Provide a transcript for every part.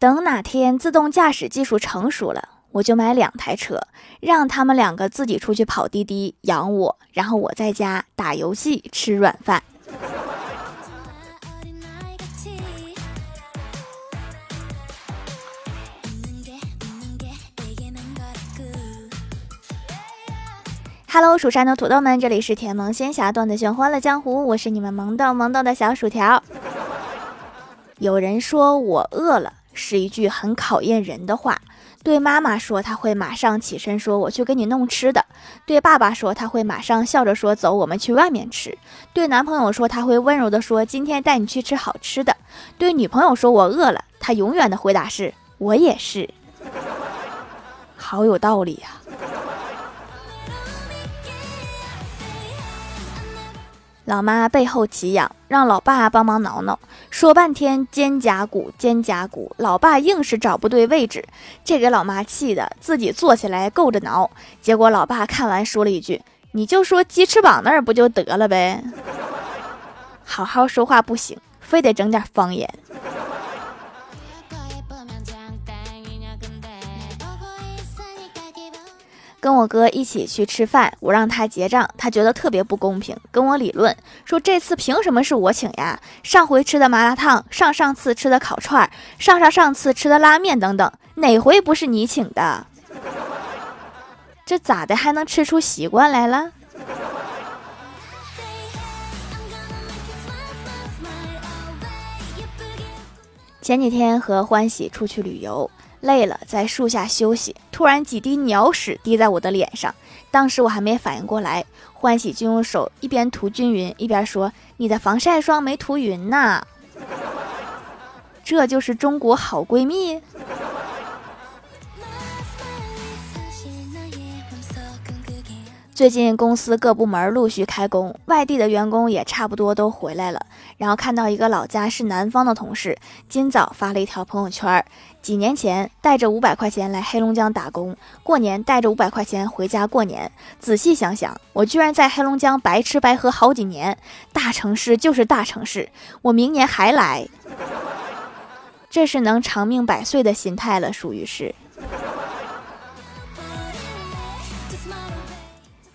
等哪天自动驾驶技术成熟了，我就买两台车，让他们两个自己出去跑滴滴养我，然后我在家打游戏吃软饭。Hello，蜀山的土豆们，这里是甜萌仙侠段子秀欢乐江湖，我是你们萌豆萌豆的小薯条。有人说我饿了。是一句很考验人的话。对妈妈说，他会马上起身说：“我去给你弄吃的。”对爸爸说，他会马上笑着说：“走，我们去外面吃。”对男朋友说，他会温柔的说：“今天带你去吃好吃的。”对女朋友说：“我饿了。”他永远的回答是：“我也是。”好有道理呀。老妈背后起痒，让老爸帮忙挠挠，说半天肩胛骨，肩胛骨，老爸硬是找不对位置，这给老妈气的自己坐起来够着挠。结果老爸看完说了一句：“你就说鸡翅膀那儿不就得了呗？好好说话不行，非得整点方言。”跟我哥一起去吃饭，我让他结账，他觉得特别不公平，跟我理论说这次凭什么是我请呀？上回吃的麻辣烫，上上次吃的烤串，上上上次吃的拉面等等，哪回不是你请的？这咋的还能吃出习惯来了？前几天和欢喜出去旅游。累了，在树下休息。突然几滴鸟屎滴在我的脸上，当时我还没反应过来，欢喜就用手一边涂均匀，一边说：“你的防晒霜没涂匀呢。”这就是中国好闺蜜。最近公司各部门陆续开工，外地的员工也差不多都回来了。然后看到一个老家是南方的同事，今早发了一条朋友圈：几年前带着五百块钱来黑龙江打工，过年带着五百块钱回家过年。仔细想想，我居然在黑龙江白吃白喝好几年。大城市就是大城市，我明年还来。这是能长命百岁的心态了，属于是。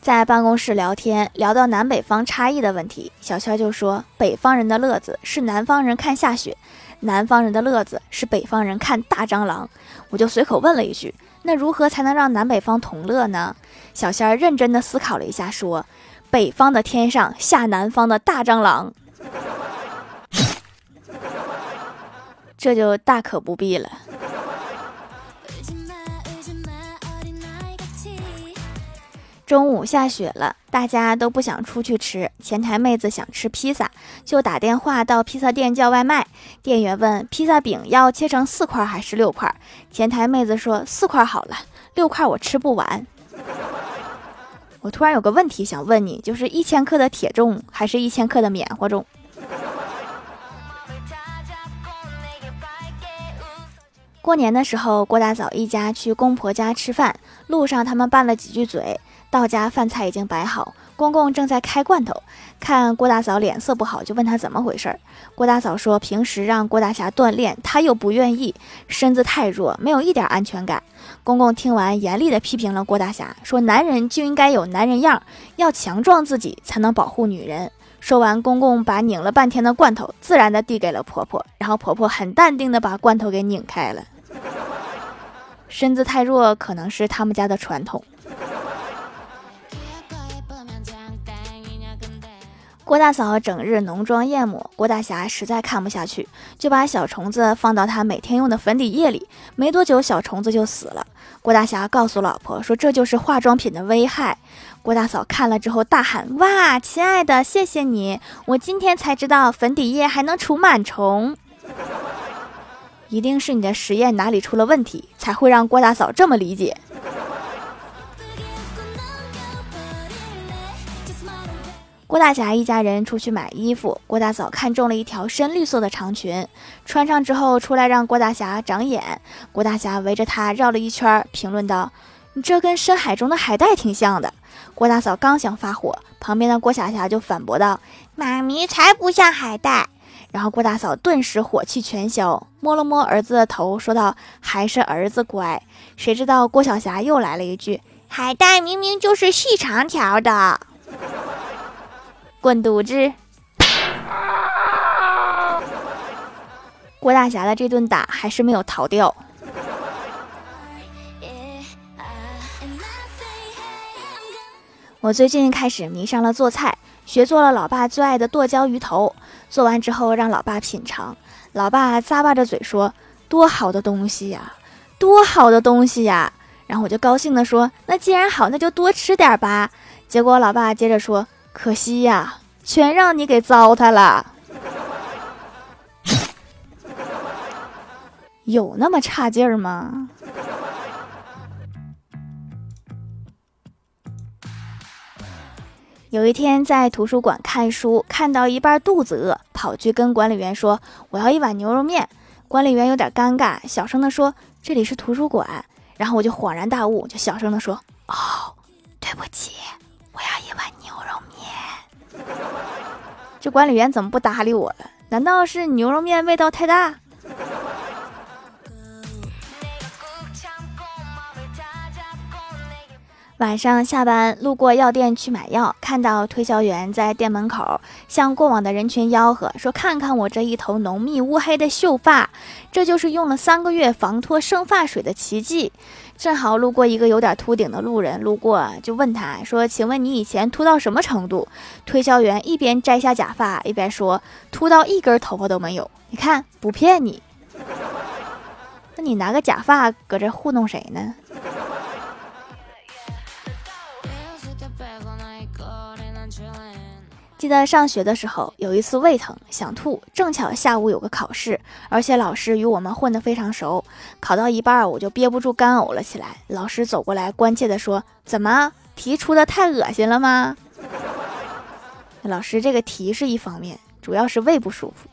在办公室聊天，聊到南北方差异的问题，小圈就说：“北方人的乐子是南方人看下雪，南方人的乐子是北方人看大蟑螂。”我就随口问了一句：“那如何才能让南北方同乐呢？”小仙儿认真的思考了一下，说：“北方的天上下南方的大蟑螂，这就大可不必了。”中午下雪了，大家都不想出去吃。前台妹子想吃披萨，就打电话到披萨店叫外卖。店员问：“披萨饼要切成四块还是六块？”前台妹子说：“四块好了，六块我吃不完。”我突然有个问题想问你，就是一千克的铁重还是一千克的棉花重？过年的时候，郭大嫂一家去公婆家吃饭，路上他们拌了几句嘴。到家，饭菜已经摆好，公公正在开罐头。看郭大嫂脸色不好，就问她怎么回事儿。郭大嫂说：“平时让郭大侠锻炼，他又不愿意，身子太弱，没有一点安全感。”公公听完，严厉地批评了郭大侠，说：“男人就应该有男人样，要强壮自己，才能保护女人。”说完，公公把拧了半天的罐头自然地递给了婆婆，然后婆婆很淡定地把罐头给拧开了。身子太弱，可能是他们家的传统。郭大嫂整日浓妆艳抹，郭大侠实在看不下去，就把小虫子放到他每天用的粉底液里。没多久，小虫子就死了。郭大侠告诉老婆说：“这就是化妆品的危害。”郭大嫂看了之后大喊：“哇，亲爱的，谢谢你！我今天才知道粉底液还能除螨虫，一定是你的实验哪里出了问题，才会让郭大嫂这么理解。”郭大侠一家人出去买衣服，郭大嫂看中了一条深绿色的长裙，穿上之后出来让郭大侠长眼。郭大侠围着她绕了一圈，评论道：“你这跟深海中的海带挺像的。”郭大嫂刚想发火，旁边的郭霞霞就反驳道：“妈咪才不像海带。”然后郭大嫂顿时火气全消，摸了摸儿子的头，说道：“还是儿子乖。”谁知道郭晓霞又来了一句：“海带明明就是细长条的，滚犊子！”郭大侠的这顿打还是没有逃掉。我最近开始迷上了做菜，学做了老爸最爱的剁椒鱼头。做完之后让老爸品尝，老爸咂巴着嘴说：“多好的东西呀，多好的东西呀！”然后我就高兴地说：“那既然好，那就多吃点吧。”结果老爸接着说：“可惜呀，全让你给糟蹋了。”有那么差劲儿吗？有一天在图书馆看书，看到一半肚子饿，跑去跟管理员说：“我要一碗牛肉面。”管理员有点尴尬，小声的说：“这里是图书馆。”然后我就恍然大悟，就小声的说：“哦，对不起，我要一碗牛肉面。”这管理员怎么不搭理我了？难道是牛肉面味道太大？晚上下班路过药店去买药，看到推销员在店门口向过往的人群吆喝说：“看看我这一头浓密乌黑的秀发，这就是用了三个月防脱生发水的奇迹。”正好路过一个有点秃顶的路人，路过就问他说：“请问你以前秃到什么程度？”推销员一边摘下假发，一边说：“秃到一根头发都没有。”你看，不骗你。那你拿个假发搁这糊弄谁呢？记得上学的时候，有一次胃疼想吐，正巧下午有个考试，而且老师与我们混得非常熟。考到一半，我就憋不住干呕了起来。老师走过来，关切地说：“怎么题出的太恶心了吗？”老师，这个题是一方面，主要是胃不舒服。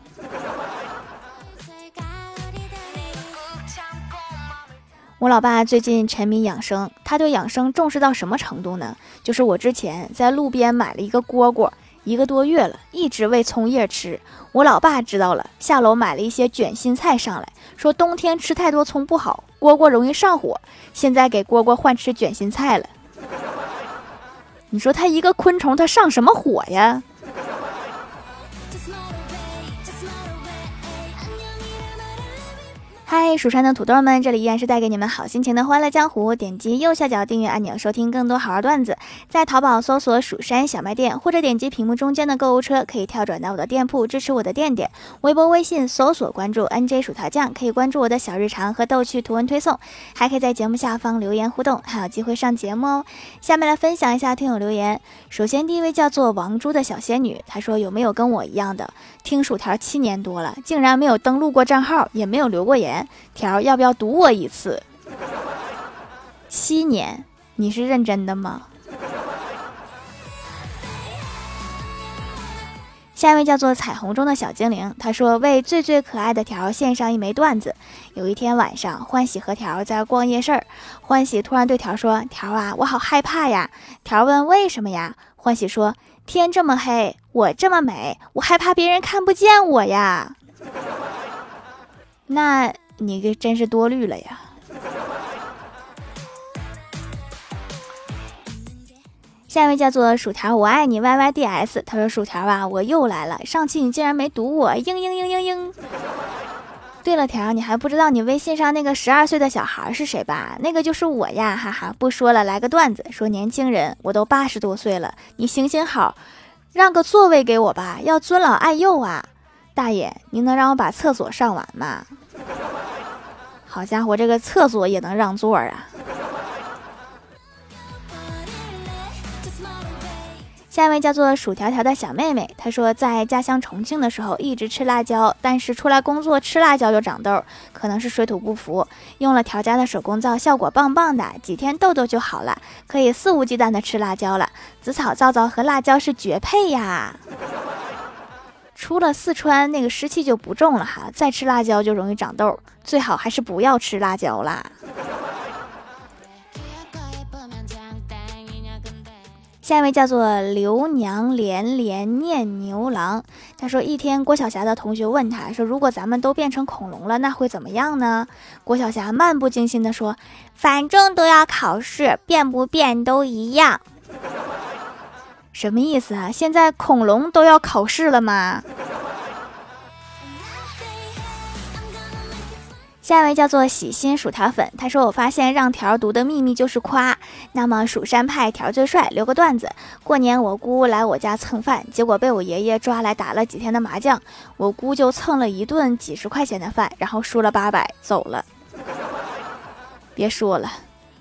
我老爸最近沉迷养生，他对养生重视到什么程度呢？就是我之前在路边买了一个蝈蝈。一个多月了，一直喂葱叶吃。我老爸知道了，下楼买了一些卷心菜上来，说冬天吃太多葱不好，蝈蝈容易上火。现在给蝈蝈换吃卷心菜了。你说它一个昆虫，它上什么火呀？嗨，蜀山的土豆们，这里依然是带给你们好心情的欢乐江湖。点击右下角订阅按钮，收听更多好玩段子。在淘宝搜索“蜀山小卖店”，或者点击屏幕中间的购物车，可以跳转到我的店铺，支持我的店点。微博、微信搜索关注 “nj 薯条酱”，可以关注我的小日常和逗趣图文推送，还可以在节目下方留言互动，还有机会上节目哦。下面来分享一下听友留言。首先，第一位叫做王珠的小仙女，她说：“有没有跟我一样的听薯条七年多了，竟然没有登录过账号，也没有留过言？”条要不要赌我一次？七年，你是认真的吗？下一位叫做彩虹中的小精灵，他说为最最可爱的条献上一枚段子。有一天晚上，欢喜和条在逛夜市，欢喜突然对条说：“条啊，我好害怕呀。”条问：“为什么呀？”欢喜说：“天这么黑，我这么美，我害怕别人看不见我呀。”那。你这真是多虑了呀！下一位叫做薯条，我爱你 Y Y D S。他说：“薯条啊，我又来了，上期你竟然没堵我，嘤嘤嘤嘤嘤。”对了，条，你还不知道你微信上那个十二岁的小孩是谁吧？那个就是我呀，哈哈！不说了，来个段子，说年轻人，我都八十多岁了，你行行好，让个座位给我吧，要尊老爱幼啊！大爷，您能让我把厕所上完吗？好家伙，这个厕所也能让座啊！下一位叫做薯条条的小妹妹，她说在家乡重庆的时候一直吃辣椒，但是出来工作吃辣椒就长痘，可能是水土不服。用了条家的手工皂，效果棒棒的，几天痘痘就好了，可以肆无忌惮的吃辣椒了。紫草皂皂和辣椒是绝配呀！出了四川，那个湿气就不重了哈，再吃辣椒就容易长痘，最好还是不要吃辣椒啦。下一位叫做刘娘连连念牛郎，他说一天郭晓霞的同学问他说，如果咱们都变成恐龙了，那会怎么样呢？郭晓霞漫不经心地说，反正都要考试，变不变都一样。什么意思啊？现在恐龙都要考试了吗？下一位叫做喜心薯条粉，他说：“我发现让条读的秘密就是夸。那么蜀山派条最帅，留个段子。过年我姑来我家蹭饭，结果被我爷爷抓来打了几天的麻将，我姑就蹭了一顿几十块钱的饭，然后输了八百走了。别说了，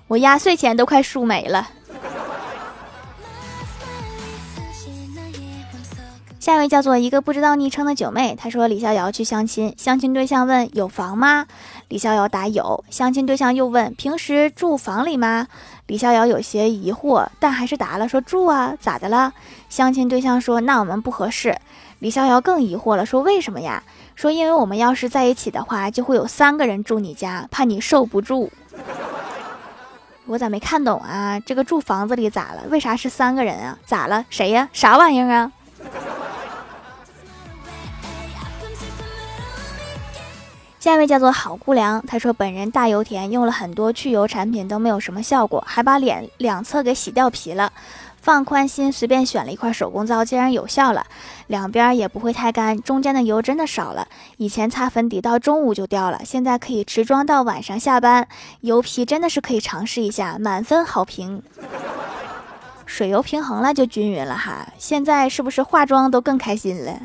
我压岁钱都快输没了。”下一位叫做一个不知道昵称的九妹，她说李逍遥去相亲，相亲对象问有房吗？李逍遥答有。相亲对象又问平时住房里吗？李逍遥有些疑惑，但还是答了说住啊，咋的了？相亲对象说那我们不合适。李逍遥更疑惑了，说为什么呀？说因为我们要是在一起的话，就会有三个人住你家，怕你受不住。我咋没看懂啊？这个住房子里咋了？为啥是三个人啊？咋了？谁呀？啥玩意儿啊？下一位叫做好姑娘，她说本人大油田用了很多去油产品都没有什么效果，还把脸两侧给洗掉皮了。放宽心，随便选了一块手工皂，竟然有效了，两边也不会太干，中间的油真的少了。以前擦粉底到中午就掉了，现在可以持妆到晚上下班，油皮真的是可以尝试一下，满分好评。水油平衡了就均匀了哈，现在是不是化妆都更开心了？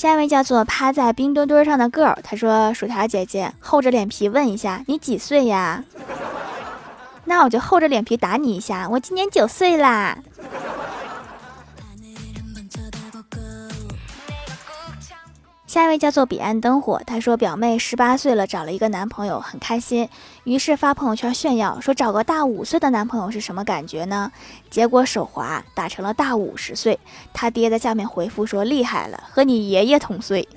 下一位叫做趴在冰墩墩上的 girl，他说：“薯条姐姐，厚着脸皮问一下，你几岁呀？那我就厚着脸皮打你一下，我今年九岁啦。”下一位叫做彼岸灯火，他说表妹十八岁了，找了一个男朋友，很开心，于是发朋友圈炫耀，说找个大五岁的男朋友是什么感觉呢？结果手滑打成了大五十岁，他爹在下面回复说厉害了，和你爷爷同岁。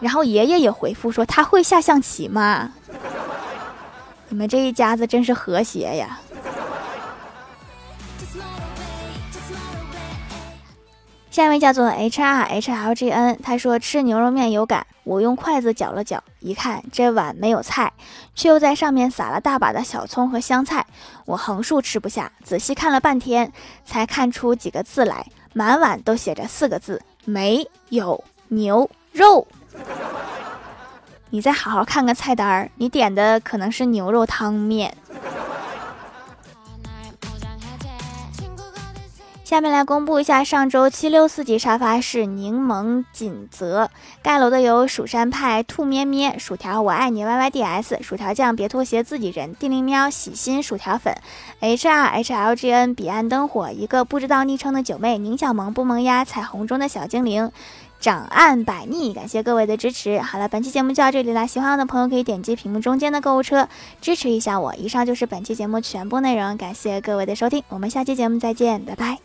然后爷爷也回复说他会下象棋吗？你们这一家子真是和谐呀。下一位叫做 H R H L G N，他说吃牛肉面有感，我用筷子搅了搅，一看这碗没有菜，却又在上面撒了大把的小葱和香菜，我横竖吃不下，仔细看了半天，才看出几个字来，满碗都写着四个字：没有牛肉。你再好好看看菜单儿，你点的可能是牛肉汤面。下面来公布一下上周七六四级沙发是柠檬锦泽。盖楼的有蜀山派兔咩咩薯条我爱你 Y Y D S 薯条酱别拖鞋自己人地灵喵喜心薯条粉 H R H L G N 彼岸灯火一个不知道昵称的九妹宁小萌不萌呀彩虹中的小精灵。长岸百逆感谢各位的支持。好了，本期节目就到这里了，喜欢我的朋友可以点击屏幕中间的购物车支持一下我。以上就是本期节目全部内容，感谢各位的收听，我们下期节目再见，拜拜。